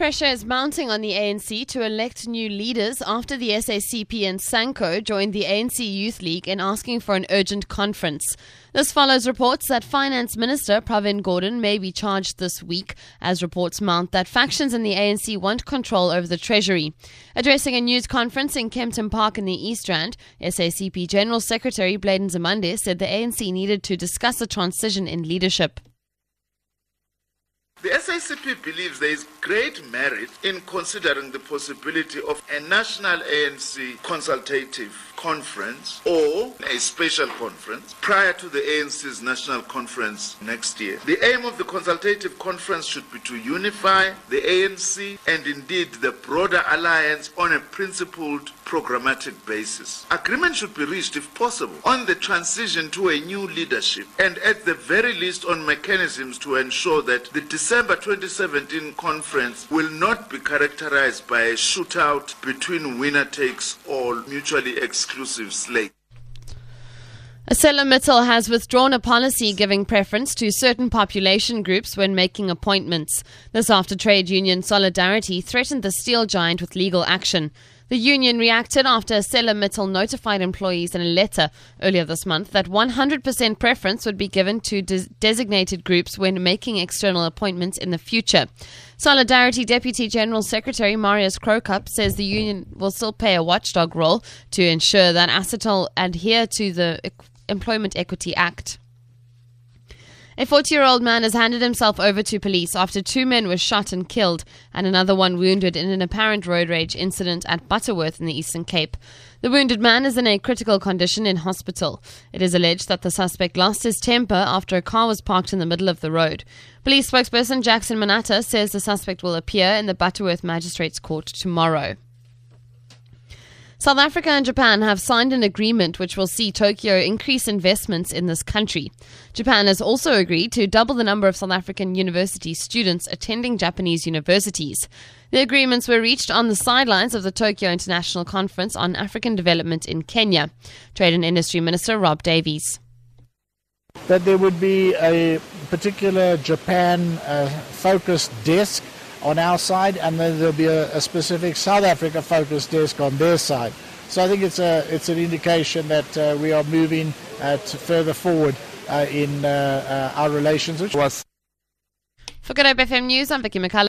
Pressure is mounting on the ANC to elect new leaders after the SACP and SANCO joined the ANC Youth League in asking for an urgent conference. This follows reports that Finance Minister Pravin Gordhan may be charged this week, as reports mount that factions in the ANC want control over the Treasury. Addressing a news conference in Kempton Park in the East Rand, SACP General Secretary Blade Nzimande said the ANC needed to discuss a transition in leadership. The SACP believes there is great merit in considering the possibility of a national ANC consultative conference or a special conference prior to the ANC's national conference next year. The aim of the consultative conference should be to unify the ANC and indeed the broader alliance on a principled programmatic basis. Agreement should be reached, if possible, on the transition to a new leadership and at the very least on mechanisms to ensure that the December 2017 conference will not be characterized by a shootout between winner takes all mutually exclusive slates. ArcelorMittal has withdrawn a policy giving preference to certain population groups when making appointments. This after trade union Solidarity threatened the steel giant with legal action. The union reacted after ArcelorMittal notified employees in a letter earlier this month that 100% preference would be given to des- designated groups when making external appointments in the future. Solidarity Deputy General Secretary Marius Croucamp says the union will still play a watchdog role to ensure that Acetal adhere to the Employment Equity Act. A 40 year old man has handed himself over to police after two men were shot and killed and another one wounded in an apparent road rage incident at Butterworth in the Eastern Cape. The wounded man is in a critical condition in hospital. It is alleged that the suspect lost his temper after a car was parked in the middle of the road. Police spokesperson Jackson Manata says the suspect will appear in the Butterworth Magistrates Court tomorrow. South Africa and Japan have signed an agreement which will see Tokyo increase investments in this country. Japan has also agreed to double the number of South African university students attending Japanese universities. The agreements were reached on the sidelines of the Tokyo International Conference on African Development in Kenya. Trade and Industry Minister Rob Davies. That there would be a particular Japan uh, focused desk on our side, and then there'll be a, a specific South Africa focused desk on their side. So I think it's a it's an indication that uh, we are moving uh, further forward uh, in uh, uh, our relations. Which was for Good Hope FM News, I'm Vicky McCullough.